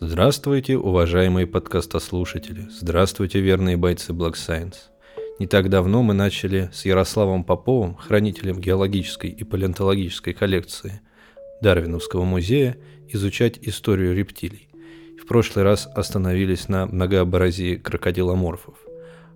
Здравствуйте, уважаемые подкастослушатели. Здравствуйте, верные бойцы Black Science. Не так давно мы начали с Ярославом Поповым, хранителем геологической и палеонтологической коллекции Дарвиновского музея, изучать историю рептилий. В прошлый раз остановились на многообразии крокодиломорфов.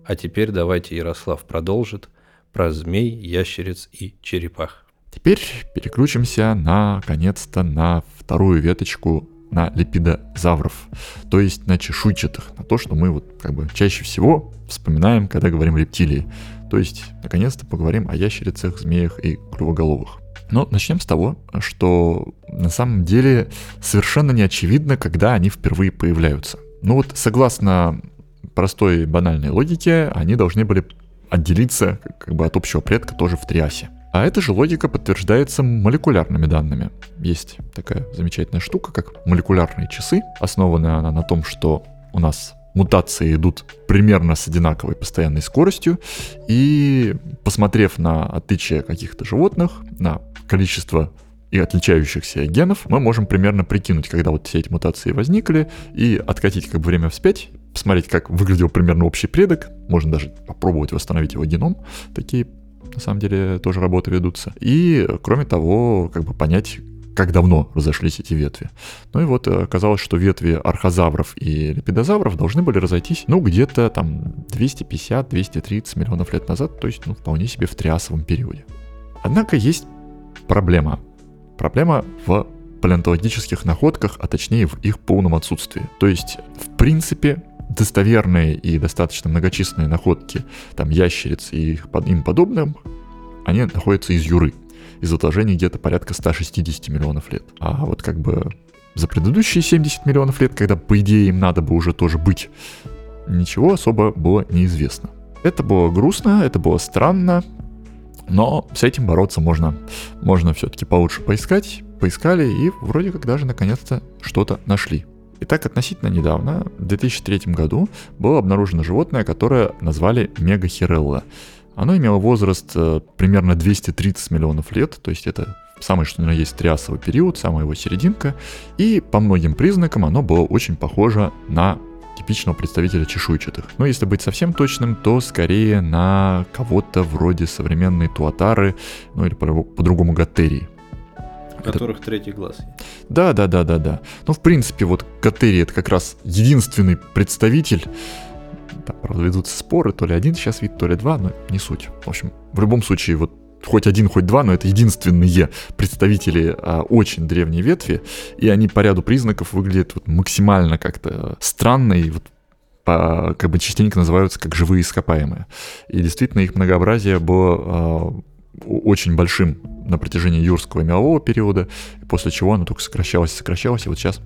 А теперь давайте Ярослав продолжит про змей, ящериц и черепах. Теперь переключимся наконец-то на вторую веточку на липидозавров, то есть на чешуйчатых, на то, что мы вот как бы чаще всего вспоминаем, когда говорим рептилии. То есть, наконец-то поговорим о ящерицах, змеях и клювоголовых. Но начнем с того, что на самом деле совершенно не очевидно, когда они впервые появляются. Ну вот, согласно простой банальной логике, они должны были отделиться как бы от общего предка тоже в Триасе. А эта же логика подтверждается молекулярными данными. Есть такая замечательная штука, как молекулярные часы. Основанная она на том, что у нас мутации идут примерно с одинаковой постоянной скоростью. И посмотрев на отличия каких-то животных, на количество и отличающихся генов, мы можем примерно прикинуть, когда вот все эти мутации возникли, и откатить как бы время вспять, посмотреть, как выглядел примерно общий предок, можно даже попробовать восстановить его геном, такие на самом деле тоже работы ведутся. И, кроме того, как бы понять, как давно разошлись эти ветви. Ну и вот э, оказалось, что ветви архозавров и лепидозавров должны были разойтись, ну, где-то там 250-230 миллионов лет назад, то есть, ну, вполне себе в триасовом периоде. Однако есть проблема. Проблема в палеонтологических находках, а точнее в их полном отсутствии. То есть, в принципе, достоверные и достаточно многочисленные находки там ящериц и им подобным, они находятся из Юры, из отложений где-то порядка 160 миллионов лет. А вот как бы за предыдущие 70 миллионов лет, когда по идее им надо бы уже тоже быть, ничего особо было неизвестно. Это было грустно, это было странно, но с этим бороться можно, можно все-таки получше поискать. Поискали и вроде как даже наконец-то что-то нашли. Итак, относительно недавно, в 2003 году, было обнаружено животное, которое назвали мегахирелла. Оно имело возраст э, примерно 230 миллионов лет, то есть это самый что ни на есть триасовый период, самая его серединка, и по многим признакам оно было очень похоже на типичного представителя чешуйчатых. Но если быть совсем точным, то скорее на кого-то вроде современной туатары, ну или по-другому гаттерии которых это... третий глаз. Да, да, да, да, да. Ну, в принципе, вот Катери это как раз единственный представитель. Там, правда, ведутся споры, то ли один сейчас вид, то ли два, но не суть. В общем, в любом случае, вот хоть один, хоть два, но это единственные представители а, очень древней ветви, и они по ряду признаков выглядят вот максимально как-то странно и вот по, как бы частенько называются как живые ископаемые. И действительно их многообразие было а, очень большим на протяжении юрского и мелового периода, после чего оно только сокращалось и сокращалось, и вот сейчас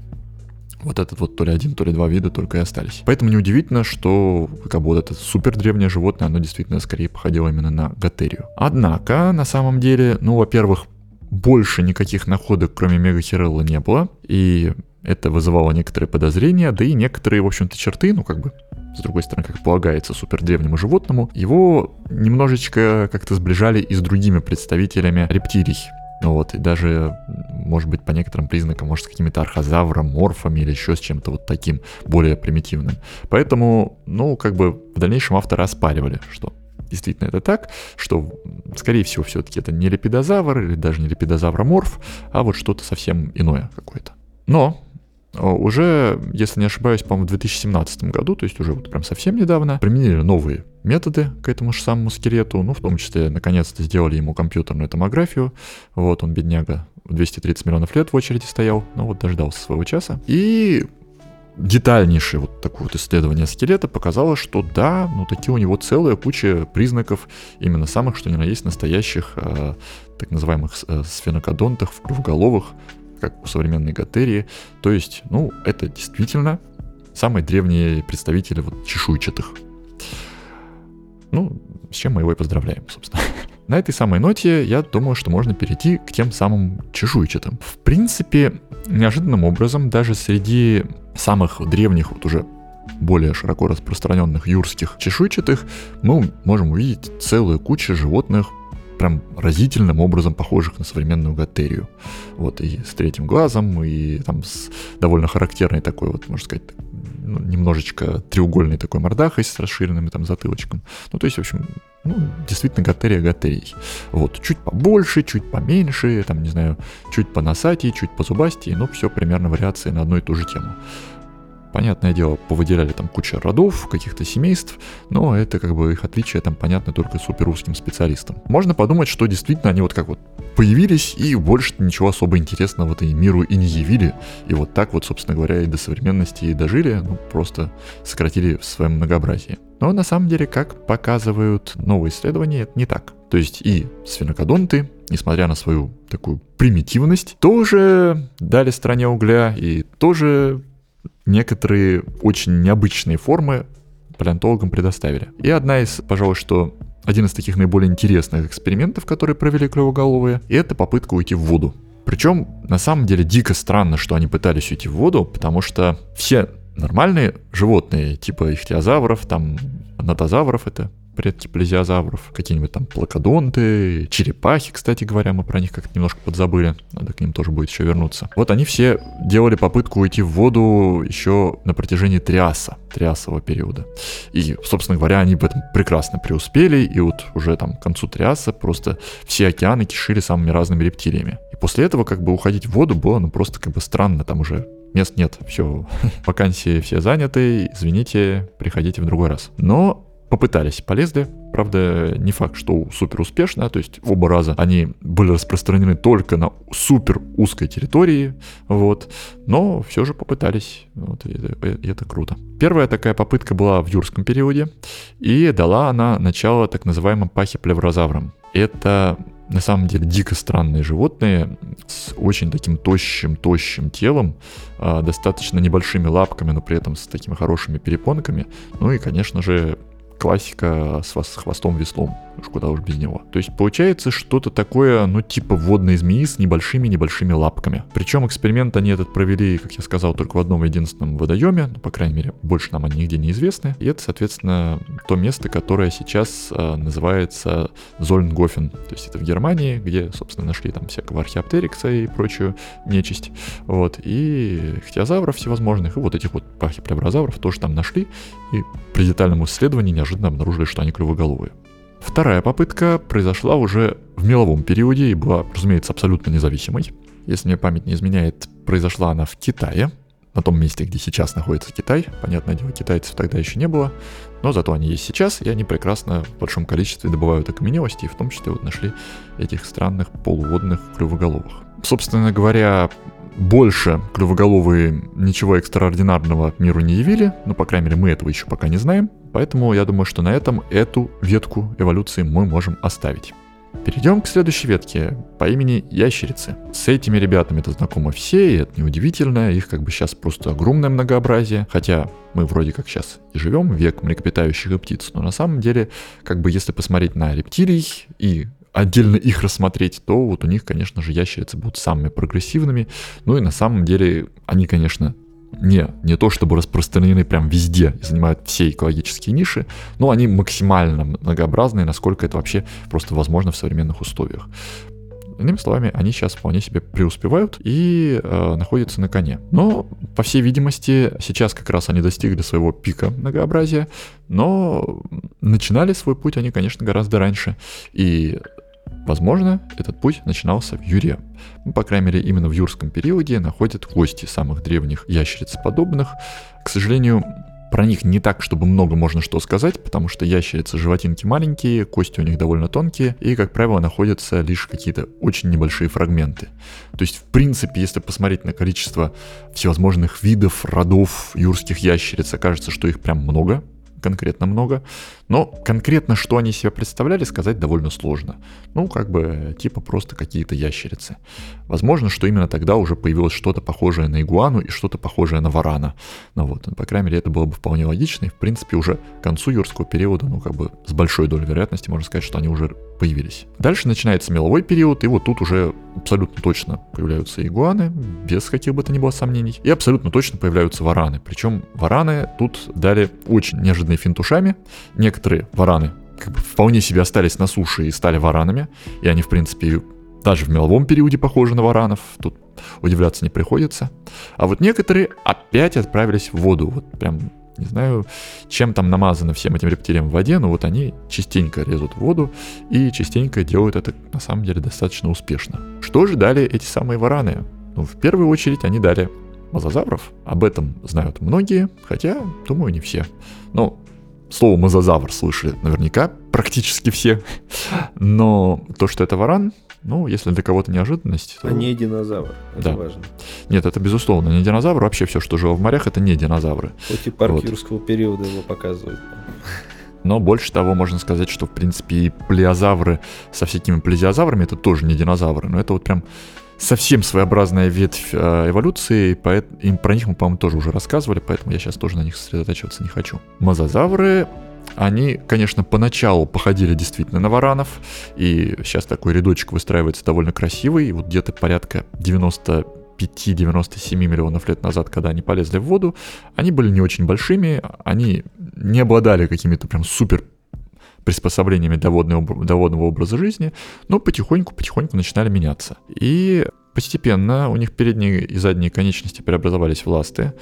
вот этот вот то ли один, то ли два вида только и остались. Поэтому неудивительно, что как бы вот это супер древнее животное, оно действительно скорее походило именно на готерию. Однако, на самом деле, ну, во-первых, больше никаких находок, кроме мегахирелла, не было, и это вызывало некоторые подозрения, да и некоторые, в общем-то, черты, ну, как бы с другой стороны, как полагается супер древнему животному, его немножечко как-то сближали и с другими представителями рептилий. Ну вот, и даже, может быть, по некоторым признакам, может, с какими-то архозавроморфами или еще с чем-то вот таким, более примитивным. Поэтому, ну, как бы в дальнейшем авторы оспаривали, что действительно это так, что, скорее всего, все-таки это не лепидозавр или даже не лепидозавроморф, а вот что-то совсем иное какое-то. Но уже, если не ошибаюсь, по-моему, в 2017 году, то есть уже вот прям совсем недавно, применили новые методы к этому же самому скелету, ну, в том числе, наконец-то сделали ему компьютерную томографию, вот он, бедняга, 230 миллионов лет в очереди стоял, ну вот дождался своего часа, и детальнейшее вот такое вот исследование скелета показало, что да, ну такие у него целая куча признаков именно самых, что ни на есть, настоящих э, так называемых э, сфенокодонтах, в как у современной готерии. То есть, ну, это действительно самые древние представители вот чешуйчатых. Ну, с чем мы его и поздравляем, собственно. На этой самой ноте я думаю, что можно перейти к тем самым чешуйчатым. В принципе, неожиданным образом даже среди самых древних, вот уже более широко распространенных юрских чешуйчатых, мы можем увидеть целую кучу животных прям разительным образом похожих на современную гаттерию. Вот и с третьим глазом, и там с довольно характерной такой вот, можно сказать, ну, немножечко треугольной такой мордахой с расширенным там затылочком. Ну, то есть, в общем, ну, действительно гаттерия гаттерий. Вот, чуть побольше, чуть поменьше, там, не знаю, чуть по носатее, чуть по зубастее, но все примерно вариации на одну и ту же тему. Понятное дело, повыделяли там куча родов, каких-то семейств, но это как бы их отличие там понятно только суперрусским специалистам. Можно подумать, что действительно они вот как вот появились и больше ничего особо интересного в этой миру и не явили. И вот так вот, собственно говоря, и до современности и дожили, ну просто сократили в своем многообразии. Но на самом деле, как показывают новые исследования, это не так. То есть и сфенокодонты, несмотря на свою такую примитивность, тоже дали стране угля и тоже некоторые очень необычные формы палеонтологам предоставили. И одна из, пожалуй, что один из таких наиболее интересных экспериментов, которые провели клювоголовые, это попытка уйти в воду. Причем, на самом деле, дико странно, что они пытались уйти в воду, потому что все нормальные животные, типа ихтиозавров, там, нотозавров это предплезиозавров, какие-нибудь там плакодонты, черепахи, кстати говоря, мы про них как-то немножко подзабыли, надо к ним тоже будет еще вернуться. Вот они все делали попытку уйти в воду еще на протяжении триаса, триасового периода. И, собственно говоря, они в этом прекрасно преуспели, и вот уже там к концу триаса просто все океаны кишили самыми разными рептилиями. И после этого как бы уходить в воду было ну просто как бы странно, там уже мест нет, все, вакансии все заняты, извините, приходите в другой раз. Но попытались, полезли. Правда, не факт, что супер успешно, то есть оба раза они были распространены только на супер узкой территории, вот, но все же попытались, вот, и это, и это круто. Первая такая попытка была в юрском периоде, и дала она начало так называемым пахиплеврозаврам. Это на самом деле дико странные животные с очень таким тощим, тощим телом, а, достаточно небольшими лапками, но при этом с такими хорошими перепонками. Ну и, конечно же, классика с, с хвостом-веслом, уж куда уж без него. То есть получается что-то такое, ну типа водной змеи с небольшими-небольшими лапками. Причем эксперимент они этот провели, как я сказал, только в одном единственном водоеме, ну, по крайней мере, больше нам они нигде не известны. И это, соответственно, то место, которое сейчас э, называется Зольнгофен. То есть это в Германии, где, собственно, нашли там всякого археоптерикса и прочую нечисть. Вот, и хтиозавров всевозможных, и вот этих вот пахиплеврозавров тоже там нашли. И при детальном исследовании неожиданно обнаружили, что они клювоголовые. Вторая попытка произошла уже в меловом периоде и была, разумеется, абсолютно независимой. Если мне память не изменяет, произошла она в Китае, на том месте, где сейчас находится Китай. Понятное дело, китайцев тогда еще не было, но зато они есть сейчас, и они прекрасно в большом количестве добывают окаменелости, и в том числе вот нашли этих странных полуводных клювоголовых. Собственно говоря, больше клювоголовые ничего экстраординарного миру не явили, ну, по крайней мере, мы этого еще пока не знаем, поэтому я думаю, что на этом эту ветку эволюции мы можем оставить. Перейдем к следующей ветке по имени ящерицы. С этими ребятами это знакомо все, и это неудивительно, их как бы сейчас просто огромное многообразие, хотя мы вроде как сейчас и живем век млекопитающих и птиц, но на самом деле, как бы если посмотреть на рептилий и отдельно их рассмотреть, то вот у них, конечно же, ящерицы будут самыми прогрессивными. Ну и на самом деле они, конечно, не, не то чтобы распространены прям везде и занимают все экологические ниши, но они максимально многообразные, насколько это вообще просто возможно в современных условиях. Иными словами, они сейчас вполне себе преуспевают и э, находятся на коне. Но, по всей видимости, сейчас как раз они достигли своего пика многообразия, но начинали свой путь они, конечно, гораздо раньше. И Возможно, этот путь начинался в Юре. Ну, по крайней мере, именно в юрском периоде находят кости самых древних ящериц подобных. К сожалению, про них не так, чтобы много можно что сказать, потому что ящерицы животинки маленькие, кости у них довольно тонкие, и, как правило, находятся лишь какие-то очень небольшие фрагменты. То есть, в принципе, если посмотреть на количество всевозможных видов, родов юрских ящериц, окажется, что их прям много, конкретно много, но конкретно что они себя представляли, сказать довольно сложно. Ну, как бы, типа просто какие-то ящерицы. Возможно, что именно тогда уже появилось что-то похожее на игуану и что-то похожее на варана. Ну вот, по крайней мере, это было бы вполне логично, и, в принципе, уже к концу юрского периода, ну, как бы, с большой долей вероятности можно сказать, что они уже появились. Дальше начинается меловой период, и вот тут уже абсолютно точно появляются игуаны, без каких бы то ни было сомнений, и абсолютно точно появляются вараны. Причем вараны тут дали очень неожиданные финтушами. Некоторые вараны как бы вполне себе остались на суше и стали варанами. И они, в принципе, даже в меловом периоде похожи на варанов. Тут удивляться не приходится. А вот некоторые опять отправились в воду. Вот прям не знаю, чем там намазано всем этим рептилиям в воде, но вот они частенько лезут в воду и частенько делают это на самом деле достаточно успешно. Что же дали эти самые вараны? Ну, в первую очередь они дали мозазавров. Об этом знают многие, хотя, думаю, не все. Ну, слово мозазавр слышали наверняка практически все. Но то, что это варан, ну, если для кого-то неожиданность, то... А не динозавр, это да. важно. Нет, это безусловно не динозавр, вообще все, что жило в морях, это не динозавры. Хоть и парк вот. юрского периода его показывают. Но больше того, можно сказать, что, в принципе, и плеозавры со всякими плезиозаврами это тоже не динозавры. Но это вот прям совсем своеобразная ветвь э, эволюции, и про них мы, по-моему, тоже уже рассказывали, поэтому я сейчас тоже на них сосредотачиваться не хочу. Мозазавры они, конечно, поначалу походили действительно на варанов, и сейчас такой рядочек выстраивается довольно красивый, вот где-то порядка 95-97 миллионов лет назад, когда они полезли в воду, они были не очень большими, они не обладали какими-то прям супер приспособлениями для водного, для водного образа жизни, но потихоньку-потихоньку начинали меняться. И постепенно у них передние и задние конечности преобразовались в ласты.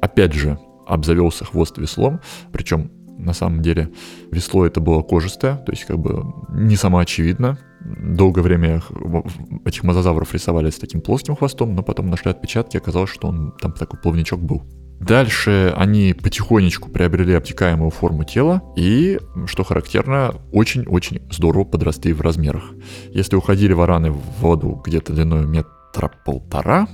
Опять же, обзавелся хвост веслом, причем на самом деле весло это было кожистое, то есть как бы не самоочевидно. Долгое время этих мозазавров рисовали с таким плоским хвостом, но потом нашли отпечатки, оказалось, что он там такой плавничок был. Дальше они потихонечку приобрели обтекаемую форму тела и, что характерно, очень-очень здорово подросли в размерах. Если уходили вараны в воду где-то длиной метра полтора,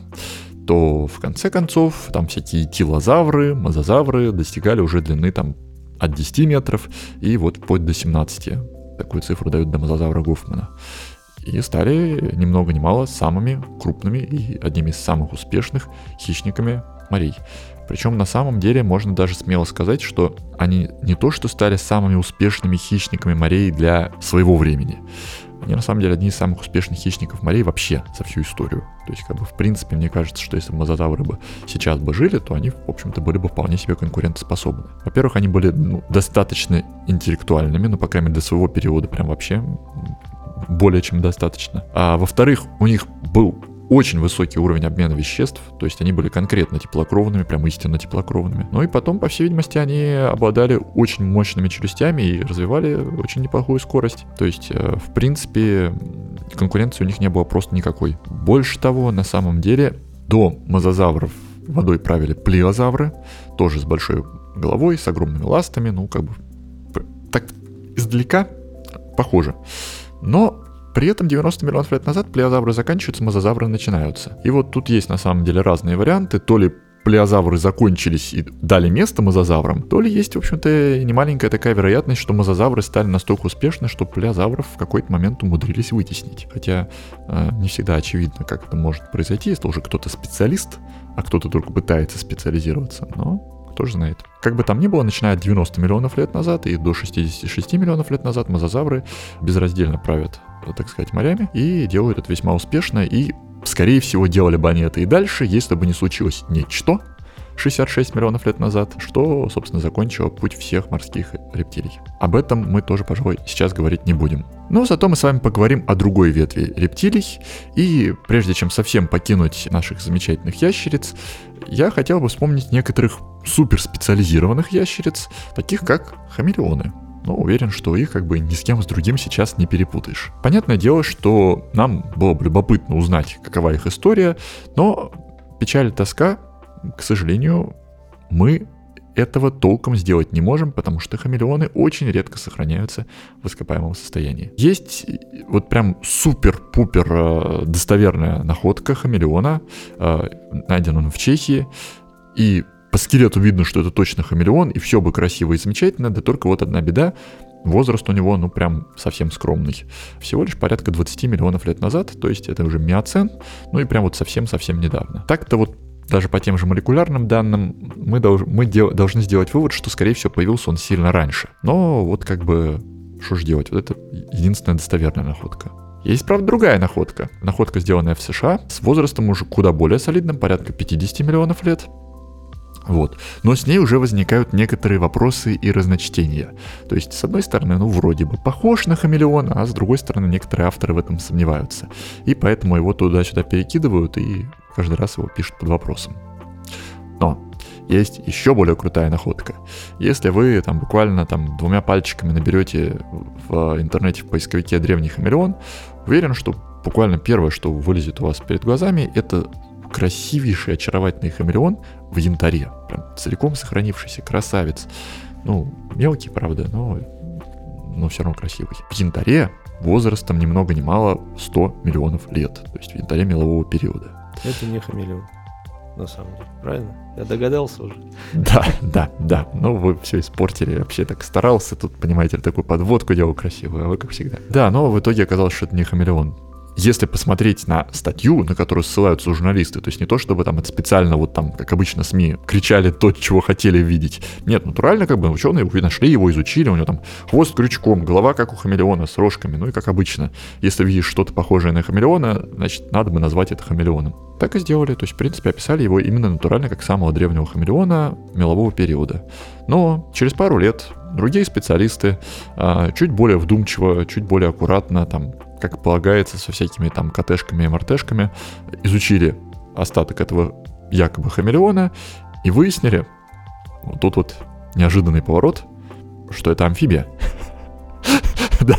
то в конце концов там всякие тилозавры, мозазавры достигали уже длины там от 10 метров и вот вплоть до 17. Такую цифру дают домозазавра Гофмана. И стали ни много ни мало самыми крупными и одними из самых успешных хищниками морей. Причем на самом деле можно даже смело сказать, что они не то что стали самыми успешными хищниками морей для своего времени, они на самом деле одни из самых успешных хищников морей вообще за всю историю. То есть, как бы, в принципе, мне кажется, что если бы мозазавры бы сейчас бы жили, то они, в общем-то, были бы вполне себе конкурентоспособны. Во-первых, они были ну, достаточно интеллектуальными, ну, по крайней мере, для своего периода прям вообще более чем достаточно. А во-вторых, у них был очень высокий уровень обмена веществ, то есть они были конкретно теплокровными, прям истинно теплокровными. Ну и потом, по всей видимости, они обладали очень мощными челюстями и развивали очень неплохую скорость. То есть, э, в принципе, конкуренции у них не было просто никакой. Больше того, на самом деле, до мозазавров водой правили плиозавры, тоже с большой головой, с огромными ластами, ну, как бы так издалека похоже. Но при этом 90 миллионов лет назад плеозавры заканчиваются, мозазавры начинаются. И вот тут есть на самом деле разные варианты, то ли плеозавры закончились и дали место мозазаврам, то ли есть, в общем-то, немаленькая такая вероятность, что мозазавры стали настолько успешны, что плеозавров в какой-то момент умудрились вытеснить. Хотя э, не всегда очевидно, как это может произойти, если уже кто-то специалист, а кто-то только пытается специализироваться. Но кто же знает. Как бы там ни было, начиная от 90 миллионов лет назад и до 66 миллионов лет назад мозазавры безраздельно правят, так сказать, морями и делают это весьма успешно и Скорее всего, делали бы они это и дальше, если бы не случилось нечто 66 миллионов лет назад, что, собственно, закончило путь всех морских рептилий. Об этом мы тоже, пожалуй, сейчас говорить не будем. Но зато мы с вами поговорим о другой ветви рептилий. И прежде чем совсем покинуть наших замечательных ящериц, я хотел бы вспомнить некоторых суперспециализированных ящериц, таких как хамелеоны. Но уверен, что их как бы ни с кем с другим сейчас не перепутаешь. Понятное дело, что нам было бы любопытно узнать, какова их история, но печаль и тоска, к сожалению, мы этого толком сделать не можем, потому что хамелеоны очень редко сохраняются в ископаемом состоянии. Есть вот прям супер-пупер э, достоверная находка хамелеона, э, найден он в Чехии, и по скелету видно, что это точно хамелеон, и все бы красиво и замечательно, да только вот одна беда, возраст у него, ну, прям совсем скромный. Всего лишь порядка 20 миллионов лет назад, то есть это уже миоцен, ну и прям вот совсем-совсем недавно. Так-то вот даже по тем же молекулярным данным мы, долж, мы дел, должны сделать вывод, что, скорее всего, появился он сильно раньше. Но вот как бы, что же делать? Вот это единственная достоверная находка. Есть, правда, другая находка. Находка, сделанная в США, с возрастом уже куда более солидным, порядка 50 миллионов лет. Вот. Но с ней уже возникают некоторые вопросы и разночтения. То есть, с одной стороны, ну, вроде бы похож на хамелеона, а с другой стороны, некоторые авторы в этом сомневаются. И поэтому его туда-сюда перекидывают и каждый раз его пишут под вопросом. Но есть еще более крутая находка. Если вы там буквально там двумя пальчиками наберете в интернете в поисковике древний хамелеон, уверен, что буквально первое, что вылезет у вас перед глазами, это красивейший, очаровательный хамелеон в янтаре. Прям целиком сохранившийся, красавец. Ну, мелкий, правда, но, но все равно красивый. В янтаре возрастом ни много ни мало 100 миллионов лет. То есть в янтаре мелового периода. Это не хамелеон, на самом деле, правильно? Я догадался уже. Да, да, да. Ну, вы все испортили. Вообще так старался тут, понимаете, такую подводку делал красивую, а вы как всегда. Да, но в итоге оказалось, что это не хамелеон если посмотреть на статью, на которую ссылаются журналисты, то есть не то, чтобы там это специально вот там, как обычно СМИ, кричали то, чего хотели видеть. Нет, натурально как бы ученые нашли его, изучили, у него там хвост крючком, голова как у хамелеона с рожками, ну и как обычно. Если видишь что-то похожее на хамелеона, значит, надо бы назвать это хамелеоном. Так и сделали, то есть, в принципе, описали его именно натурально как самого древнего хамелеона мелового периода. Но через пару лет другие специалисты а, чуть более вдумчиво, чуть более аккуратно там как полагается, со всякими там КТшками и МРТшками, изучили остаток этого якобы хамелеона и выяснили, вот тут вот неожиданный поворот, что это амфибия. Да,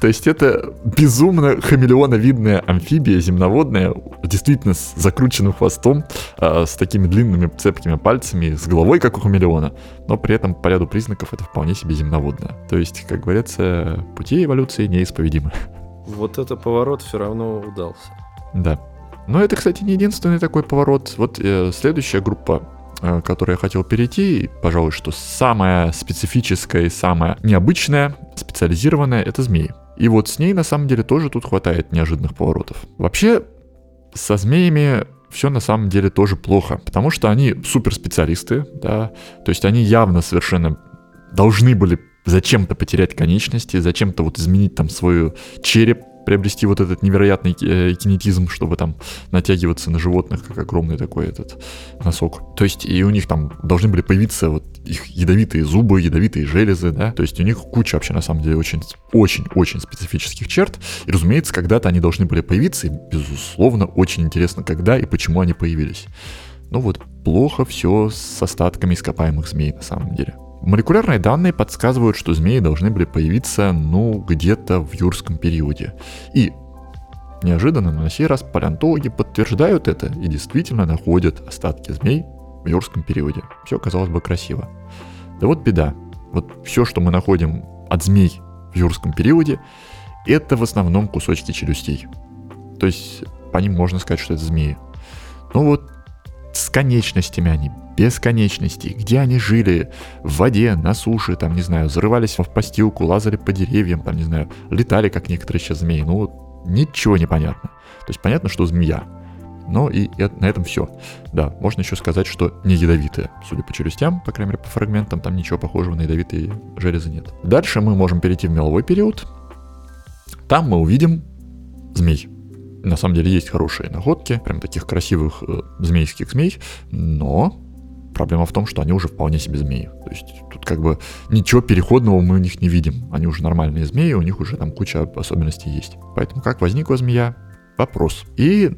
то есть это безумно хамелеоновидная амфибия земноводная, действительно с закрученным хвостом, а, с такими длинными цепкими пальцами, с головой, как у хамелеона, но при этом по ряду признаков это вполне себе земноводная. То есть, как говорится, пути эволюции неисповедимы вот это поворот все равно удался. Да. Но это, кстати, не единственный такой поворот. Вот э, следующая группа, э, которой я хотел перейти, пожалуй, что самая специфическая и самая необычная, специализированная, это змеи. И вот с ней на самом деле тоже тут хватает неожиданных поворотов. Вообще, со змеями все на самом деле тоже плохо, потому что они суперспециалисты, да, то есть они явно совершенно должны были зачем-то потерять конечности, зачем-то вот изменить там свой череп, приобрести вот этот невероятный э, кинетизм, чтобы там натягиваться на животных, как огромный такой этот носок. То есть и у них там должны были появиться вот их ядовитые зубы, ядовитые железы, да, то есть у них куча вообще на самом деле очень, очень, очень специфических черт, и разумеется, когда-то они должны были появиться, и безусловно очень интересно, когда и почему они появились. Ну вот плохо все с остатками ископаемых змей на самом деле. Молекулярные данные подсказывают, что змеи должны были появиться, ну, где-то в юрском периоде. И неожиданно, но на сей раз палеонтологи подтверждают это и действительно находят остатки змей в юрском периоде. Все, казалось бы, красиво. Да вот беда. Вот все, что мы находим от змей в юрском периоде, это в основном кусочки челюстей. То есть по ним можно сказать, что это змеи. Ну вот с конечностями они бесконечности, где они жили, в воде, на суше, там, не знаю, зарывались в постилку, лазали по деревьям, там, не знаю, летали, как некоторые сейчас змеи, ну, ничего не понятно. То есть понятно, что змея, но и на этом все. Да, можно еще сказать, что не ядовитые. Судя по челюстям, по крайней мере, по фрагментам, там ничего похожего на ядовитые железы нет. Дальше мы можем перейти в меловой период. Там мы увидим змей. На самом деле есть хорошие находки, прям таких красивых э, змейских змей, но Проблема в том, что они уже вполне себе змеи. То есть тут как бы ничего переходного мы у них не видим. Они уже нормальные змеи, у них уже там куча особенностей есть. Поэтому как возникла змея? Вопрос. И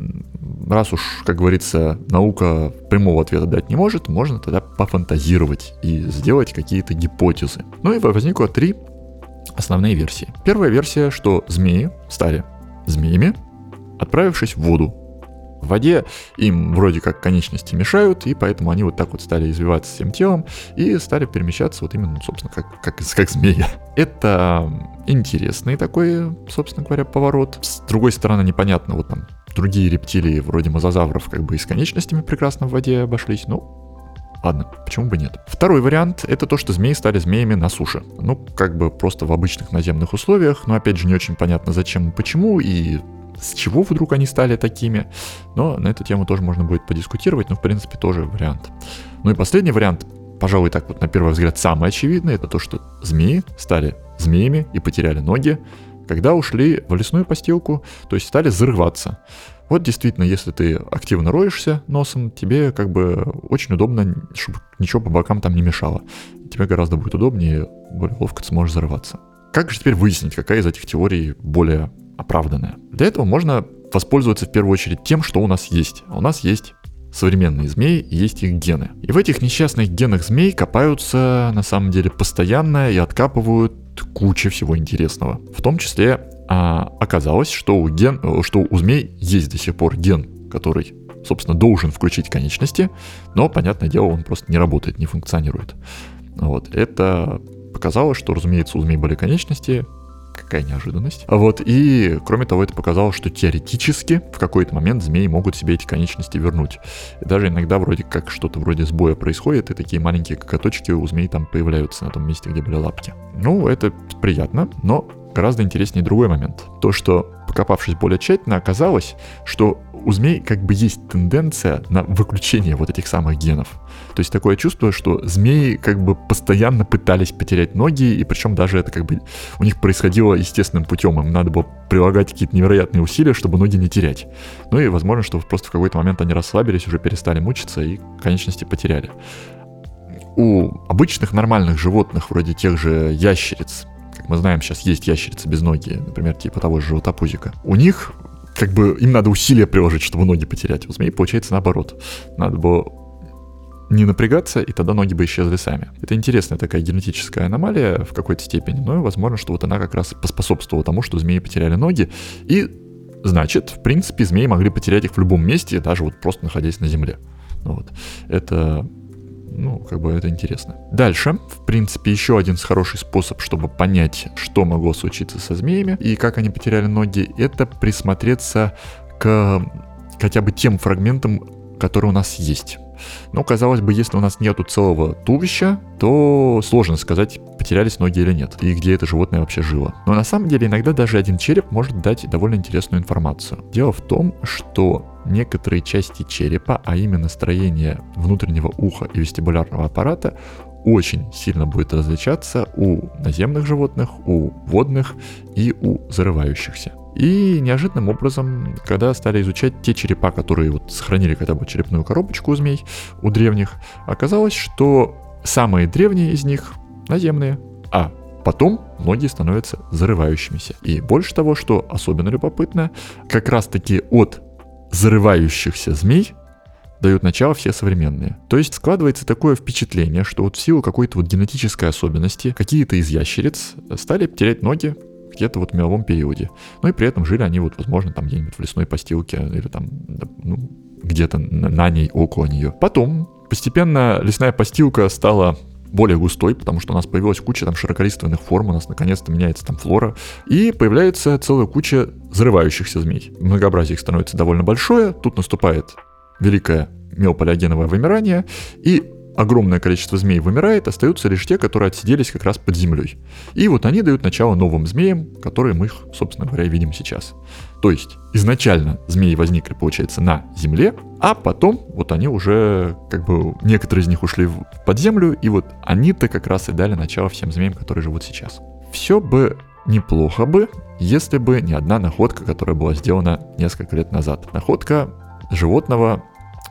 раз уж, как говорится, наука прямого ответа дать не может, можно тогда пофантазировать и сделать какие-то гипотезы. Ну и возникло три основные версии. Первая версия, что змеи стали змеями, отправившись в воду в воде, им вроде как конечности мешают, и поэтому они вот так вот стали извиваться всем телом и стали перемещаться вот именно, собственно, как, как, как змея. Это интересный такой, собственно говоря, поворот. С другой стороны, непонятно, вот там другие рептилии вроде мозазавров как бы и с конечностями прекрасно в воде обошлись, ну, Ладно, почему бы нет? Второй вариант — это то, что змеи стали змеями на суше. Ну, как бы просто в обычных наземных условиях, но опять же не очень понятно зачем и почему, и с чего вдруг они стали такими. Но на эту тему тоже можно будет подискутировать, но в принципе тоже вариант. Ну и последний вариант, пожалуй, так вот на первый взгляд самый очевидный, это то, что змеи стали змеями и потеряли ноги, когда ушли в лесную постилку, то есть стали зарываться. Вот действительно, если ты активно роешься носом, тебе как бы очень удобно, чтобы ничего по бокам там не мешало. Тебе гораздо будет удобнее, более ловко ты сможешь взорваться. Как же теперь выяснить, какая из этих теорий более оправданная? Для этого можно воспользоваться в первую очередь тем, что у нас есть. У нас есть современные змеи, есть их гены. И в этих несчастных генах змей копаются на самом деле постоянно и откапывают куча всего интересного. В том числе а, оказалось, что у, ген, что у змей есть до сих пор ген, который, собственно, должен включить конечности, но, понятное дело, он просто не работает, не функционирует. Вот. Это показало, что, разумеется, у змей были конечности, какая неожиданность. Вот, и кроме того, это показало, что теоретически в какой-то момент змеи могут себе эти конечности вернуть. И даже иногда вроде как что-то вроде сбоя происходит, и такие маленькие коготочки у змей там появляются на том месте, где были лапки. Ну, это приятно, но гораздо интереснее другой момент. То, что покопавшись более тщательно, оказалось, что у змей как бы есть тенденция на выключение вот этих самых генов. То есть такое чувство, что змеи как бы постоянно пытались потерять ноги, и причем даже это как бы у них происходило естественным путем. Им надо было прилагать какие-то невероятные усилия, чтобы ноги не терять. Ну и возможно, что просто в какой-то момент они расслабились, уже перестали мучиться и конечности потеряли. У обычных нормальных животных, вроде тех же ящериц, как мы знаем, сейчас есть ящерицы без ноги, например, типа того же животопузика. У них как бы им надо усилия приложить, чтобы ноги потерять. У змей получается наоборот. Надо было не напрягаться, и тогда ноги бы исчезли сами. Это интересная такая генетическая аномалия в какой-то степени, но возможно, что вот она как раз поспособствовала тому, что змеи потеряли ноги, и значит, в принципе, змеи могли потерять их в любом месте, даже вот просто находясь на земле. Вот. Это ну, как бы это интересно. Дальше, в принципе, еще один хороший способ, чтобы понять, что могло случиться со змеями и как они потеряли ноги, это присмотреться к хотя бы тем фрагментам, которые у нас есть. Но, казалось бы, если у нас нету целого туловища, то сложно сказать, потерялись ноги или нет, и где это животное вообще жило. Но на самом деле иногда даже один череп может дать довольно интересную информацию. Дело в том, что некоторые части черепа, а именно строение внутреннего уха и вестибулярного аппарата, очень сильно будет различаться у наземных животных, у водных и у зарывающихся. И неожиданным образом, когда стали изучать те черепа, которые вот сохранили хотя бы черепную коробочку у змей, у древних, оказалось, что самые древние из них наземные, а потом многие становятся зарывающимися. И больше того, что особенно любопытно, как раз таки от зарывающихся змей дают начало все современные. То есть складывается такое впечатление, что вот в силу какой-то вот генетической особенности какие-то из ящериц стали терять ноги где-то вот в меловом периоде. Ну и при этом жили они вот, возможно, там где-нибудь в лесной постилке или там, ну, где-то на, ней, около нее. Потом постепенно лесная постилка стала более густой, потому что у нас появилась куча там широколиственных форм, у нас наконец-то меняется там флора, и появляется целая куча взрывающихся змей. Многообразие их становится довольно большое, тут наступает великое миопалеогеновое вымирание, и огромное количество змей вымирает, остаются лишь те, которые отсиделись как раз под землей. И вот они дают начало новым змеям, которые мы их, собственно говоря, видим сейчас. То есть изначально змеи возникли, получается, на земле, а потом вот они уже, как бы, некоторые из них ушли под землю, и вот они-то как раз и дали начало всем змеям, которые живут сейчас. Все бы неплохо бы, если бы не одна находка, которая была сделана несколько лет назад. Находка животного,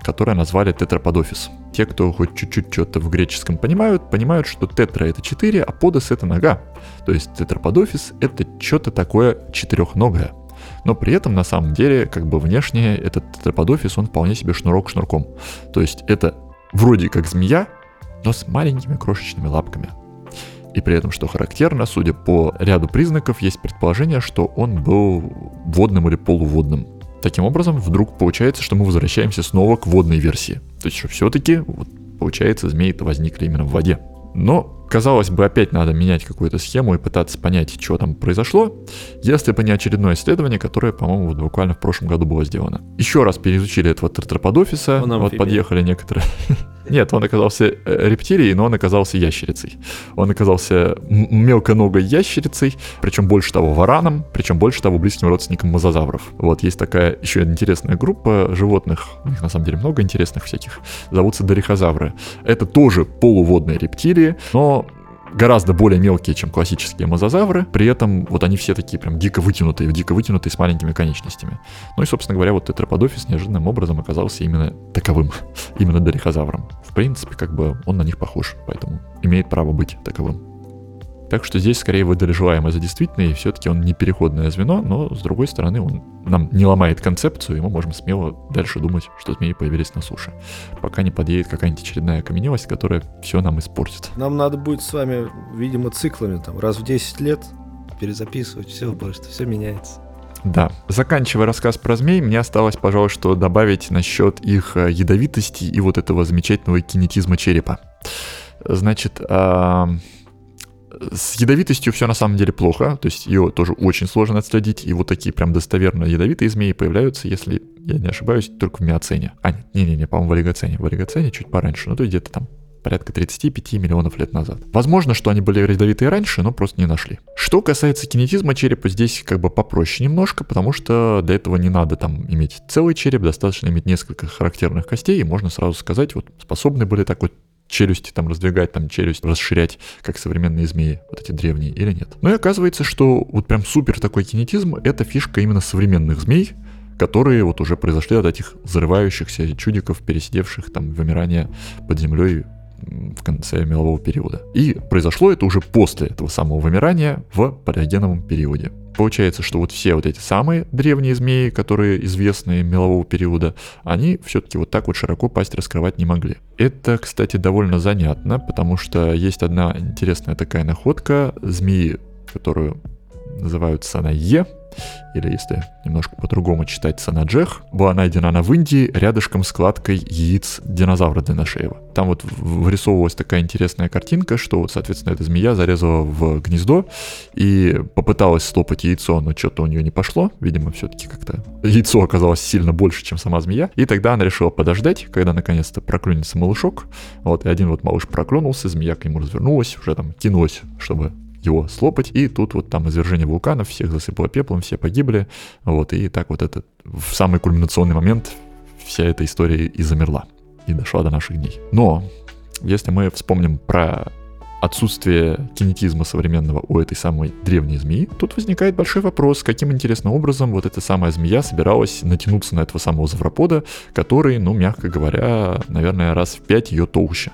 которое назвали тетраподофис. Те, кто хоть чуть-чуть что-то в греческом понимают, понимают, что тетра это 4, а подос это нога. То есть тетраподофис это что-то такое четырехногое. Но при этом на самом деле, как бы внешне, этот тетраподофис, он вполне себе шнурок шнурком. То есть это вроде как змея, но с маленькими крошечными лапками. И при этом, что характерно, судя по ряду признаков, есть предположение, что он был водным или полуводным. Таким образом, вдруг получается, что мы возвращаемся снова к водной версии. То есть, что все-таки, вот, получается, змеи-то возникли именно в воде. Но, казалось бы, опять надо менять какую-то схему и пытаться понять, что там произошло, если бы не очередное исследование, которое, по-моему, вот буквально в прошлом году было сделано. Еще раз переизучили этого тетраподофиса, вот подъехали некоторые... Нет, он оказался э, рептилией, но он оказался ящерицей. Он оказался мелконогой ящерицей, причем больше того вараном, причем больше того близким родственником мозазавров. Вот есть такая еще интересная группа животных, у них на самом деле много интересных всяких, зовутся дорихозавры. Это тоже полуводные рептилии, но гораздо более мелкие, чем классические мозазавры. При этом вот они все такие прям дико вытянутые, дико вытянутые с маленькими конечностями. Ну и, собственно говоря, вот тетраподофис неожиданным образом оказался именно таковым, именно дорихозавром. В принципе, как бы он на них похож, поэтому имеет право быть таковым. Так что здесь скорее выдали желаемое за действительное, и все-таки он не переходное звено, но с другой стороны он нам не ломает концепцию, и мы можем смело дальше думать, что змеи появились на суше. Пока не подъедет какая-нибудь очередная окаменелость, которая все нам испортит. Нам надо будет с вами, видимо, циклами, там, раз в 10 лет перезаписывать все, что все меняется. Да. Заканчивая рассказ про змей, мне осталось, пожалуй, что добавить насчет их э, ядовитости и вот этого замечательного кинетизма черепа. Значит, с ядовитостью все на самом деле плохо, то есть ее тоже очень сложно отследить, и вот такие прям достоверно ядовитые змеи появляются, если я не ошибаюсь, только в миоцене. А, не-не-не, по-моему, в олигоцене. В олигоцене чуть пораньше, ну то где-то там порядка 35 миллионов лет назад. Возможно, что они были ядовитые раньше, но просто не нашли. Что касается кинетизма черепа, здесь как бы попроще немножко, потому что для этого не надо там иметь целый череп, достаточно иметь несколько характерных костей, и можно сразу сказать, вот способны были так вот челюсти там раздвигать, там челюсть расширять, как современные змеи, вот эти древние, или нет. Ну и оказывается, что вот прям супер такой кинетизм — это фишка именно современных змей, которые вот уже произошли от этих взрывающихся чудиков, пересидевших там вымирание под землей в конце мелового периода. И произошло это уже после этого самого вымирания в палеогеновом периоде. Получается, что вот все вот эти самые древние змеи, которые известны мелового периода, они все-таки вот так вот широко пасть раскрывать не могли. Это, кстати, довольно занятно, потому что есть одна интересная такая находка змеи, которую называют Санае, или если немножко по-другому читать Санаджех, была найдена она в Индии рядышком с кладкой яиц динозавра Денашеева. Там вот вырисовывалась такая интересная картинка, что вот, соответственно, эта змея зарезала в гнездо и попыталась слопать яйцо, но что-то у нее не пошло. Видимо, все-таки как-то яйцо оказалось сильно больше, чем сама змея. И тогда она решила подождать, когда наконец-то проклюнется малышок. Вот, и один вот малыш проклюнулся, змея к нему развернулась, уже там кинулась, чтобы его слопать, и тут вот там извержение вулканов, всех засыпало пеплом, все погибли, вот, и так вот это в самый кульминационный момент вся эта история и замерла, и дошла до наших дней. Но, если мы вспомним про отсутствие кинетизма современного у этой самой древней змеи, тут возникает большой вопрос, каким интересным образом вот эта самая змея собиралась натянуться на этого самого завропода, который, ну, мягко говоря, наверное, раз в пять ее толще.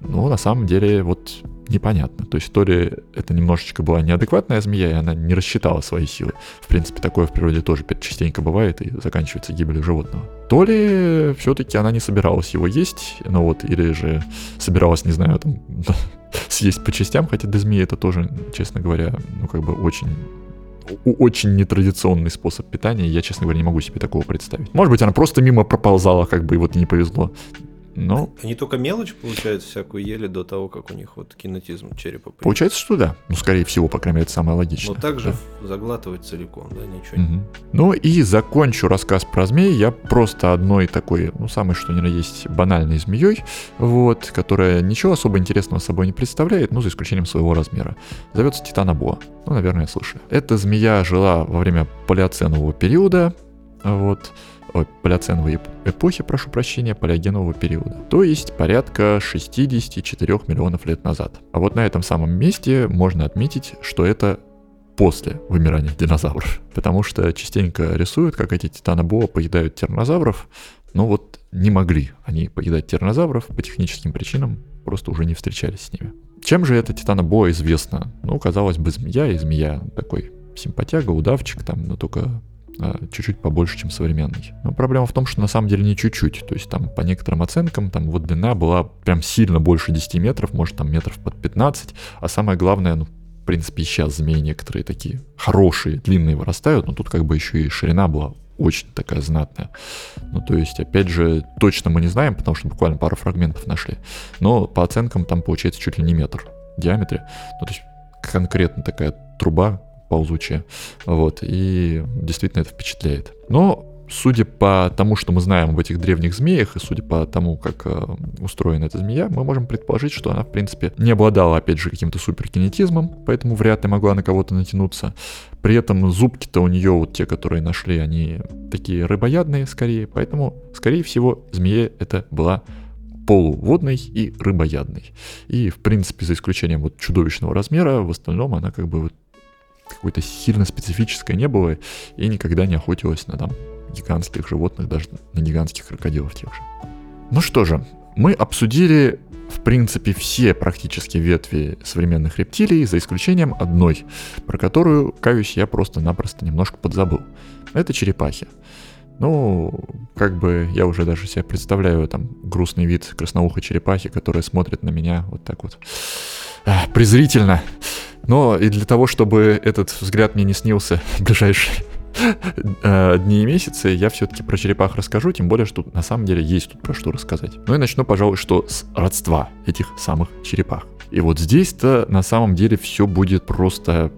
Ну, на самом деле, вот непонятно. То есть то это немножечко была неадекватная змея, и она не рассчитала свои силы. В принципе, такое в природе тоже частенько бывает и заканчивается гибелью животного. То ли все-таки она не собиралась его есть, ну вот, или же собиралась, не знаю, там, съесть по частям, хотя для змеи это тоже, честно говоря, ну как бы очень очень нетрадиционный способ питания, я, честно говоря, не могу себе такого представить. Может быть, она просто мимо проползала, как бы, и вот не повезло. Но... Они только мелочь, получается, всякую ели до того, как у них вот кинетизм черепа. Появился. Получается, что да. Ну, скорее всего, по крайней мере, это самое логичное. Но также да. заглатывать целиком, да, ничего угу. не... Ну и закончу рассказ про змей. Я просто одной такой, ну, самой что ни на есть, банальной змеей, вот, которая ничего особо интересного собой не представляет, ну, за исключением своего размера. Зовется Титанобоа. Ну, наверное, слышали. Эта змея жила во время палеоценового периода, вот, ой, палеоценовой эпохи, прошу прощения, палеогенового периода, то есть порядка 64 миллионов лет назад. А вот на этом самом месте можно отметить, что это после вымирания динозавров, потому что частенько рисуют, как эти титанобоа поедают тираннозавров, но вот не могли они поедать тираннозавров по техническим причинам, просто уже не встречались с ними. Чем же эта титанобоа известна? Ну, казалось бы, змея и змея такой симпатяга, удавчик там, но только чуть-чуть побольше, чем современный. Но проблема в том, что на самом деле не чуть-чуть. То есть там по некоторым оценкам там вот длина была прям сильно больше 10 метров, может там метров под 15. А самое главное, ну, в принципе, сейчас змеи некоторые такие хорошие, длинные вырастают, но тут как бы еще и ширина была очень такая знатная. Ну, то есть, опять же, точно мы не знаем, потому что буквально пару фрагментов нашли. Но по оценкам там получается чуть ли не метр в диаметре. Ну, то есть, конкретно такая труба ползучая. Вот, и действительно это впечатляет. Но судя по тому, что мы знаем об этих древних змеях, и судя по тому, как э, устроена эта змея, мы можем предположить, что она, в принципе, не обладала, опять же, каким-то суперкинетизмом, поэтому вряд ли могла на кого-то натянуться. При этом зубки-то у нее, вот те, которые нашли, они такие рыбоядные скорее, поэтому, скорее всего, змея это была полуводной и рыбоядной. И, в принципе, за исключением вот чудовищного размера, в остальном она как бы вот какой-то сильно специфической не было и никогда не охотилась на там гигантских животных, даже на гигантских крокодилов тех же. Ну что же, мы обсудили в принципе все практически ветви современных рептилий, за исключением одной, про которую, каюсь, я просто-напросто немножко подзабыл. Это черепахи. Ну, как бы я уже даже себе представляю там грустный вид красноухой черепахи, которая смотрит на меня вот так вот а, презрительно. Но и для того, чтобы этот взгляд мне не снился в ближайшие э, дни и месяцы, я все-таки про черепах расскажу, тем более, что на самом деле есть тут про что рассказать. Ну и начну, пожалуй, что с родства этих самых черепах. И вот здесь-то на самом деле все будет просто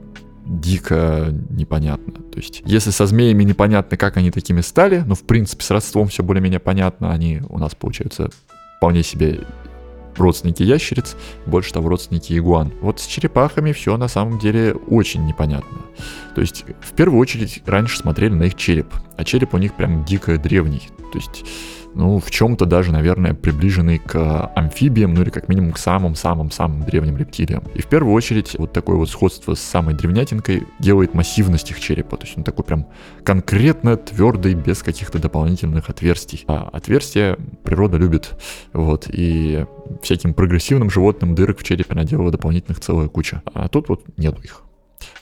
дико непонятно. То есть, если со змеями непонятно, как они такими стали, но в принципе с родством все более-менее понятно, они у нас получаются вполне себе родственники ящериц, больше того, родственники игуан. Вот с черепахами все на самом деле очень непонятно. То есть, в первую очередь, раньше смотрели на их череп, а череп у них прям дико древний. То есть, ну, в чем-то даже, наверное, приближенный к амфибиям, ну или как минимум к самым-самым-самым древним рептилиям. И в первую очередь вот такое вот сходство с самой древнятинкой делает массивность их черепа, то есть он такой прям конкретно твердый, без каких-то дополнительных отверстий. А отверстия природа любит, вот, и всяким прогрессивным животным дырок в черепе наделала дополнительных целая куча. А тут вот нету их.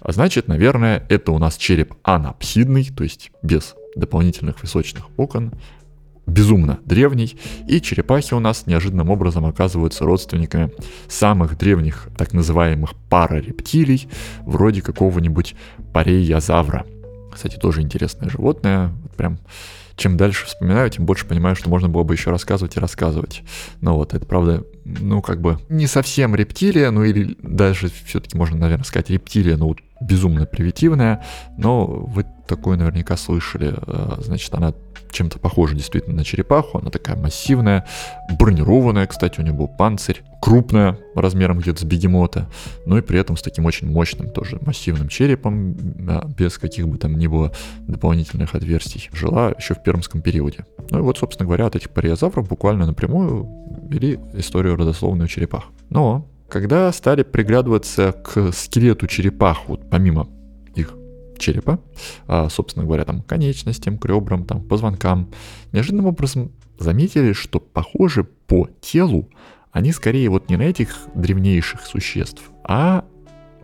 А значит, наверное, это у нас череп анапсидный, то есть без дополнительных височных окон, безумно древний, и черепахи у нас неожиданным образом оказываются родственниками самых древних так называемых парарептилий, вроде какого-нибудь пареязавра. Кстати, тоже интересное животное, прям чем дальше вспоминаю, тем больше понимаю, что можно было бы еще рассказывать и рассказывать. Но вот это, правда, ну, как бы не совсем рептилия, ну или даже все-таки можно, наверное, сказать рептилия, но вот безумно примитивная, но вы такое наверняка слышали. Э, значит, она чем-то похожа действительно на черепаху, она такая массивная, бронированная, кстати, у нее был панцирь, крупная, размером где-то с бегемота, но и при этом с таким очень мощным тоже массивным черепом, без каких бы там ни было дополнительных отверстий. Жила еще в пермском периоде. Ну и вот, собственно говоря, от этих париозавров буквально напрямую вели историю родословную черепах. Но когда стали приглядываться к скелету черепах, вот помимо черепа, а, собственно говоря, там конечностям, к ребрам, там, позвонкам, неожиданным образом заметили, что похожи по телу они скорее вот не на этих древнейших существ, а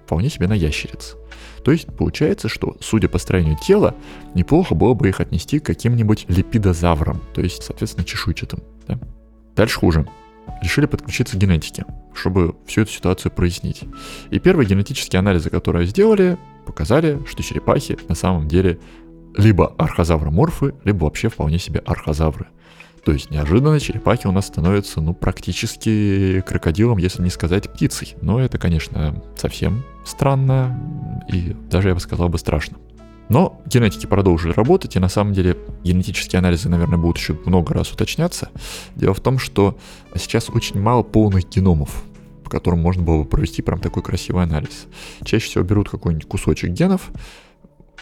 вполне себе на ящериц. То есть получается, что, судя по строению тела, неплохо было бы их отнести к каким-нибудь липидозаврам, то есть, соответственно, чешуйчатым. Да? Дальше хуже решили подключиться к генетике, чтобы всю эту ситуацию прояснить. И первые генетические анализы, которые сделали, показали, что черепахи на самом деле либо архозавроморфы, либо вообще вполне себе архозавры. То есть неожиданно черепахи у нас становятся, ну, практически крокодилом, если не сказать птицей. Но это, конечно, совсем странно и даже, я бы сказал бы, страшно. Но генетики продолжили работать, и на самом деле генетические анализы, наверное, будут еще много раз уточняться. Дело в том, что сейчас очень мало полных геномов, по которым можно было бы провести прям такой красивый анализ. Чаще всего берут какой-нибудь кусочек генов,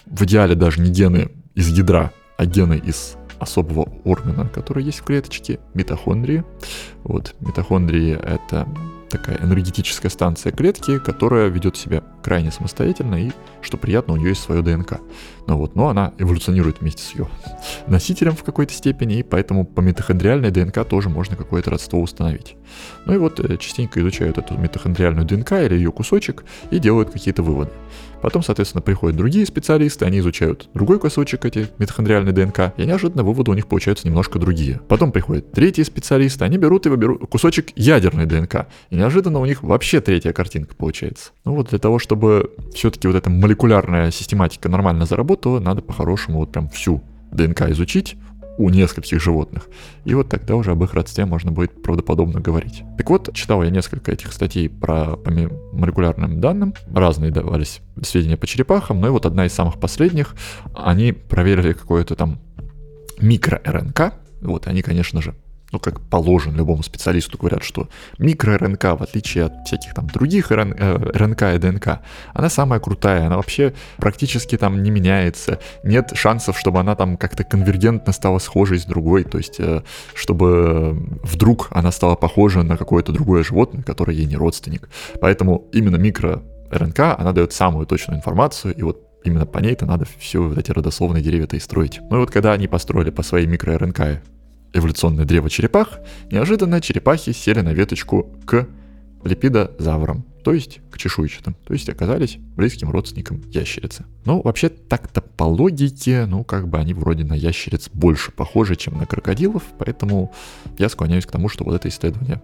в идеале даже не гены из ядра, а гены из особого органа, который есть в клеточке, митохондрии. Вот, митохондрии — это такая энергетическая станция клетки, которая ведет себя крайне самостоятельно и, что приятно, у нее есть свое ДНК. Ну вот, но она эволюционирует вместе с ее носителем в какой-то степени, и поэтому по митохондриальной ДНК тоже можно какое-то родство установить. Ну и вот э, частенько изучают эту митохондриальную ДНК или ее кусочек и делают какие-то выводы. Потом, соответственно, приходят другие специалисты, они изучают другой кусочек эти митохондриальной ДНК, и неожиданно выводы у них получаются немножко другие. Потом приходят третьи специалисты, они берут и выберут кусочек ядерной ДНК, и неожиданно у них вообще третья картинка получается. Ну вот для того, чтобы все-таки вот эта молекулярная систематика нормально заработала, надо по-хорошему вот прям всю ДНК изучить, у нескольких животных. И вот тогда уже об их родстве можно будет правдоподобно говорить. Так вот, читал я несколько этих статей про по молекулярным данным. Разные давались сведения по черепахам, но и вот одна из самых последних, они проверили какое-то там микро-РНК. Вот они, конечно же, ну, как положено любому специалисту, говорят, что микро-РНК, в отличие от всяких там других РН, э, РНК и ДНК, она самая крутая, она вообще практически там не меняется, нет шансов, чтобы она там как-то конвергентно стала схожей с другой, то есть э, чтобы вдруг она стала похожа на какое-то другое животное, которое ей не родственник. Поэтому именно микро-РНК, она дает самую точную информацию, и вот именно по ней-то надо все вот эти родословные деревья-то и строить. Ну и вот когда они построили по своей микро-РНК эволюционное древо черепах, неожиданно черепахи сели на веточку к липидозаврам, то есть к чешуйчатым, то есть оказались близким родственником ящерицы. Ну, вообще так-то по логике, ну, как бы они вроде на ящериц больше похожи, чем на крокодилов, поэтому я склоняюсь к тому, что вот это исследование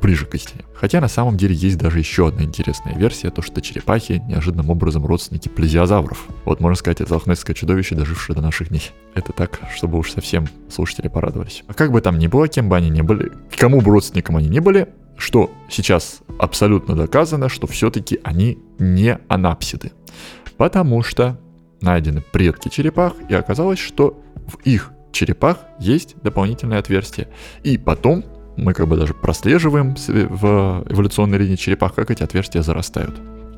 ближе к истине. Хотя на самом деле есть даже еще одна интересная версия, то что черепахи неожиданным образом родственники плезиозавров. Вот можно сказать, это лохнесское чудовище, дожившее до наших дней. Это так, чтобы уж совсем слушатели порадовались. А как бы там ни было, кем бы они ни были, кому бы родственникам они ни были, что сейчас абсолютно доказано, что все-таки они не анапсиды. Потому что найдены предки черепах, и оказалось, что в их черепах есть дополнительное отверстие. И потом мы как бы даже прослеживаем в эволюционной линии черепах, как эти отверстия зарастают.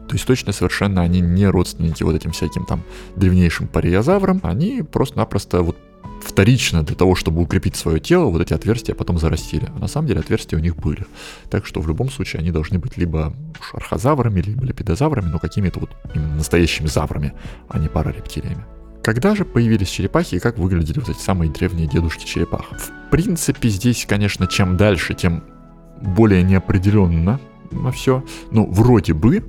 То есть точно совершенно они не родственники вот этим всяким там древнейшим париозаврам, они просто-напросто вот вторично для того, чтобы укрепить свое тело, вот эти отверстия потом зарастили. А на самом деле отверстия у них были. Так что в любом случае они должны быть либо архозаврами, либо лепидозаврами, но какими-то вот именно настоящими заврами, а не парарептилиями. Когда же появились черепахи и как выглядели вот эти самые древние дедушки черепах? В принципе, здесь, конечно, чем дальше, тем более неопределенно все. Ну, вроде бы,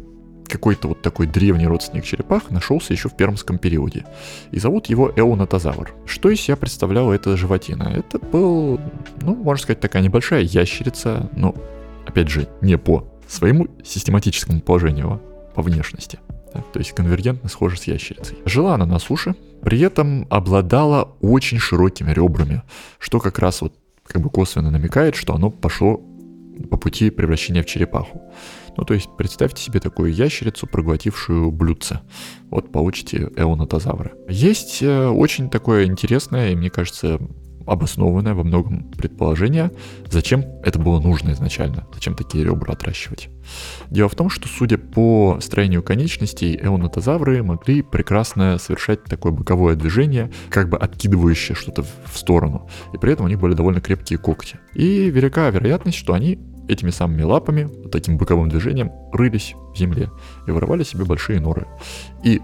какой-то вот такой древний родственник черепах нашелся еще в пермском периоде. И зовут его Эонатозавр. Что из себя представляла эта животина? Это был, ну, можно сказать, такая небольшая ящерица, но, опять же, не по своему систематическому положению, а по внешности. Да, то есть конвергентно схожа с ящерицей. Жила она на суше, при этом обладала очень широкими ребрами, что как раз вот как бы косвенно намекает, что оно пошло по пути превращения в черепаху. Ну, то есть представьте себе такую ящерицу, проглотившую блюдце. Вот получите эонотозавра. Есть э, очень такое интересное и, мне кажется, обоснованное во многом предположение, зачем это было нужно изначально, зачем такие ребра отращивать. Дело в том, что судя по строению конечностей, эонотозавры могли прекрасно совершать такое боковое движение, как бы откидывающее что-то в сторону, и при этом у них были довольно крепкие когти. И велика вероятность, что они этими самыми лапами, вот таким боковым движением, рылись в земле и вырывали себе большие норы. И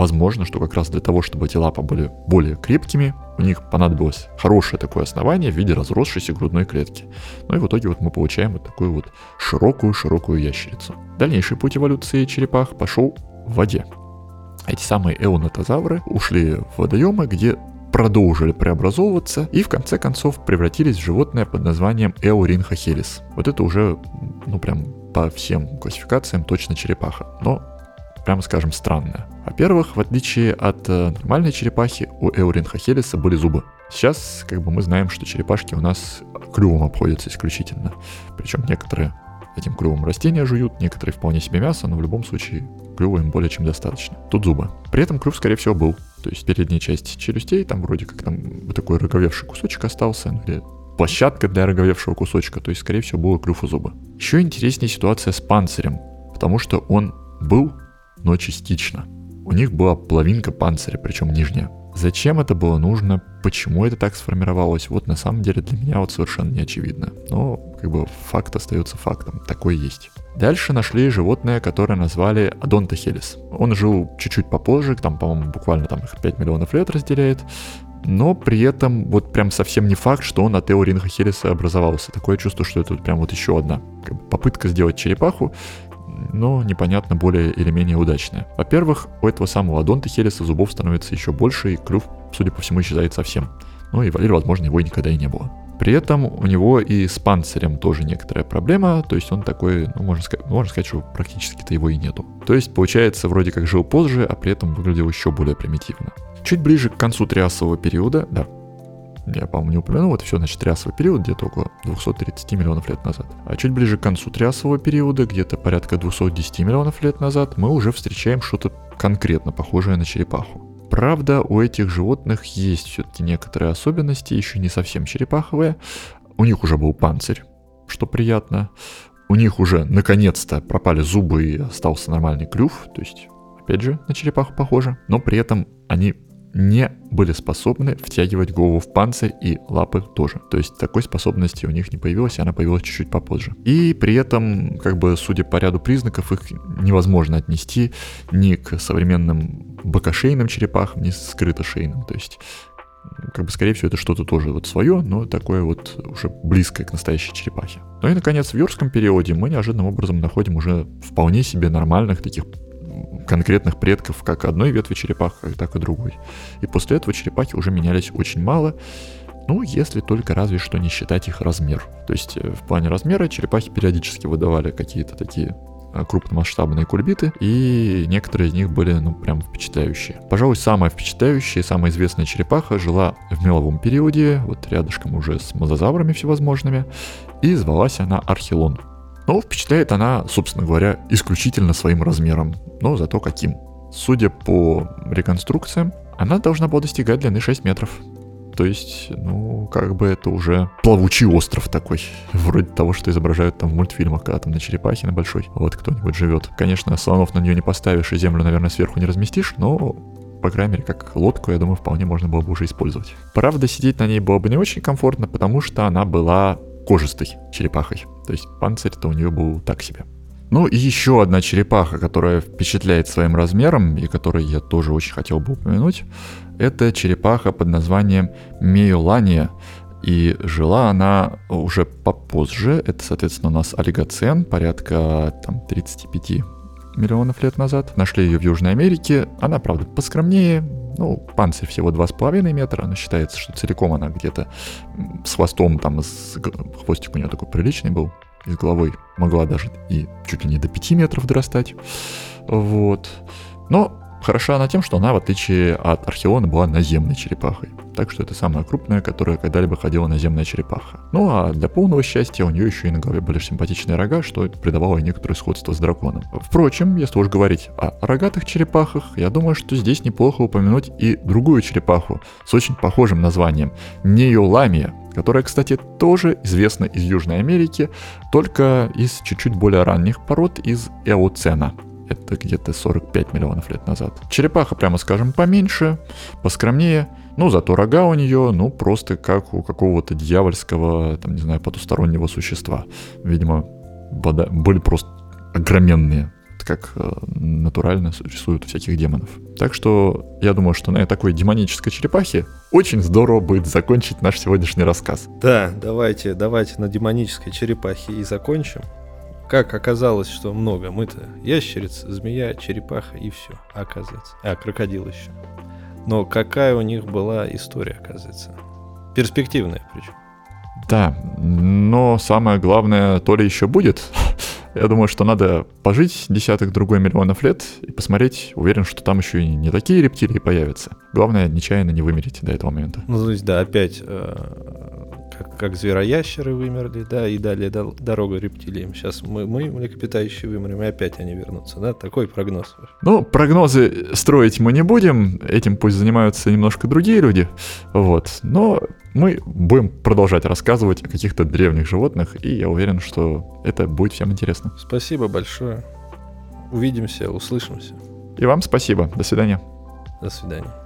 Возможно, что как раз для того, чтобы эти лапы были более крепкими, у них понадобилось хорошее такое основание в виде разросшейся грудной клетки. Ну и в итоге вот мы получаем вот такую вот широкую-широкую ящерицу. Дальнейший путь эволюции черепах пошел в воде. Эти самые эонатозавры ушли в водоемы, где продолжили преобразовываться и в конце концов превратились в животное под названием Эоринхохелис. Вот это уже, ну прям по всем классификациям точно черепаха. Но прямо скажем, странная. Во-первых, в отличие от э, нормальной черепахи, у Эуринхохелиса были зубы. Сейчас, как бы мы знаем, что черепашки у нас клювом обходятся исключительно. Причем некоторые этим клювом растения жуют, некоторые вполне себе мясо, но в любом случае клюва им более чем достаточно. Тут зубы. При этом клюв, скорее всего, был. То есть передняя часть челюстей, там вроде как там вот такой роговевший кусочек остался, ну, или площадка для роговевшего кусочка, то есть, скорее всего, было клюв и зубы. Еще интереснее ситуация с панцирем, потому что он был но частично. У них была половинка панциря, причем нижняя. Зачем это было нужно, почему это так сформировалось, вот на самом деле для меня вот совершенно не очевидно. Но как бы факт остается фактом, такой есть. Дальше нашли животное, которое назвали Адонтохелис. Он жил чуть-чуть попозже, там, по-моему, буквально там их 5 миллионов лет разделяет, но при этом вот прям совсем не факт, что он от Эоринха образовался. Такое чувство, что это вот прям вот еще одна попытка сделать черепаху, но непонятно более или менее удачная. Во-первых, у этого самого Адонта Хелиса зубов становится еще больше, и клюв, судя по всему, исчезает совсем. Ну и, или, возможно, его никогда и не было. При этом у него и с панцирем тоже некоторая проблема, то есть он такой, ну, можно сказать, можно сказать, что практически-то его и нету. То есть, получается, вроде как жил позже, а при этом выглядел еще более примитивно. Чуть ближе к концу триасового периода, да, я, по-моему, не упомянул, это все, значит, триасовый период, где-то около 230 миллионов лет назад. А чуть ближе к концу триасового периода, где-то порядка 210 миллионов лет назад, мы уже встречаем что-то конкретно похожее на черепаху. Правда, у этих животных есть все-таки некоторые особенности, еще не совсем черепаховые. у них уже был панцирь, что приятно. У них уже наконец-то пропали зубы и остался нормальный клюв. То есть, опять же, на черепаху похоже. Но при этом они не были способны втягивать голову в панцирь и лапы тоже. То есть такой способности у них не появилось, она появилась чуть-чуть попозже. И при этом, как бы, судя по ряду признаков, их невозможно отнести ни к современным бокошейным черепахам, ни скрытошейным. То есть как бы, скорее всего, это что-то тоже вот свое, но такое вот уже близкое к настоящей черепахе. Ну и, наконец, в юрском периоде мы неожиданным образом находим уже вполне себе нормальных таких конкретных предков как одной ветви черепах, так и другой. И после этого черепахи уже менялись очень мало, ну, если только разве что не считать их размер. То есть э, в плане размера черепахи периодически выдавали какие-то такие э, крупномасштабные кульбиты, и некоторые из них были, ну, прям впечатляющие. Пожалуй, самая впечатляющая, самая известная черепаха жила в меловом периоде, вот рядышком уже с мозазаврами всевозможными, и звалась она Архилон. Но впечатляет она, собственно говоря, исключительно своим размером, но зато каким. Судя по реконструкциям, она должна была достигать длины 6 метров. То есть, ну, как бы это уже плавучий остров такой. Вроде того, что изображают там в мультфильмах, когда там на черепахе на большой вот кто-нибудь живет. Конечно, слонов на нее не поставишь и землю, наверное, сверху не разместишь, но по крайней мере, как лодку, я думаю, вполне можно было бы уже использовать. Правда, сидеть на ней было бы не очень комфортно, потому что она была кожистой черепахой. То есть панцирь-то у нее был так себе. Ну и еще одна черепаха, которая впечатляет своим размером и которой я тоже очень хотел бы упомянуть, это черепаха под названием Мейлания. И жила она уже попозже. Это, соответственно, у нас олигоцен, порядка там, 35 миллионов лет назад. Нашли ее в Южной Америке. Она, правда, поскромнее. Ну, панцирь всего 2,5 метра. Но считается, что целиком она где-то с хвостом, там, с... хвостик у нее такой приличный был и с головой могла даже и чуть ли не до 5 метров дорастать. Вот. Но хороша она тем, что она, в отличие от археона, была наземной черепахой. Так что это самая крупная, которая когда-либо ходила наземная черепаха. Ну а для полного счастья у нее еще и на голове были симпатичные рога, что придавало ей некоторое сходство с драконом. Впрочем, если уж говорить о рогатых черепахах, я думаю, что здесь неплохо упомянуть и другую черепаху с очень похожим названием – Неоламия, которая, кстати, тоже известна из Южной Америки, только из чуть-чуть более ранних пород из Эоцена. Это где-то 45 миллионов лет назад. Черепаха, прямо скажем, поменьше, поскромнее, ну, зато рога у нее, ну, просто как у какого-то дьявольского, там, не знаю, потустороннего существа. Видимо, были просто огроменные как э, натурально у всяких демонов. Так что я думаю, что на такой демонической черепахе очень здорово будет закончить наш сегодняшний рассказ. Да, давайте, давайте на демонической черепахе и закончим. Как оказалось, что много. Мы-то ящерица, змея, черепаха и все, оказывается. А, крокодил еще. Но какая у них была история, оказывается. Перспективная причем. Да, но самое главное то ли еще будет. Я думаю, что надо пожить десятых другой миллионов лет и посмотреть. Уверен, что там еще и не такие рептилии появятся. Главное, нечаянно не вымереть до этого момента. Ну, то есть, да, опять э, как, как звероящеры вымерли, да, и далее дорога рептилиям. Сейчас мы, мы, млекопитающие, вымрем, и опять они вернутся, да? Такой прогноз. Ну, прогнозы строить мы не будем, этим пусть занимаются немножко другие люди, вот. Но мы будем продолжать рассказывать о каких-то древних животных, и я уверен, что это будет всем интересно. Спасибо большое. Увидимся, услышимся. И вам спасибо. До свидания. До свидания.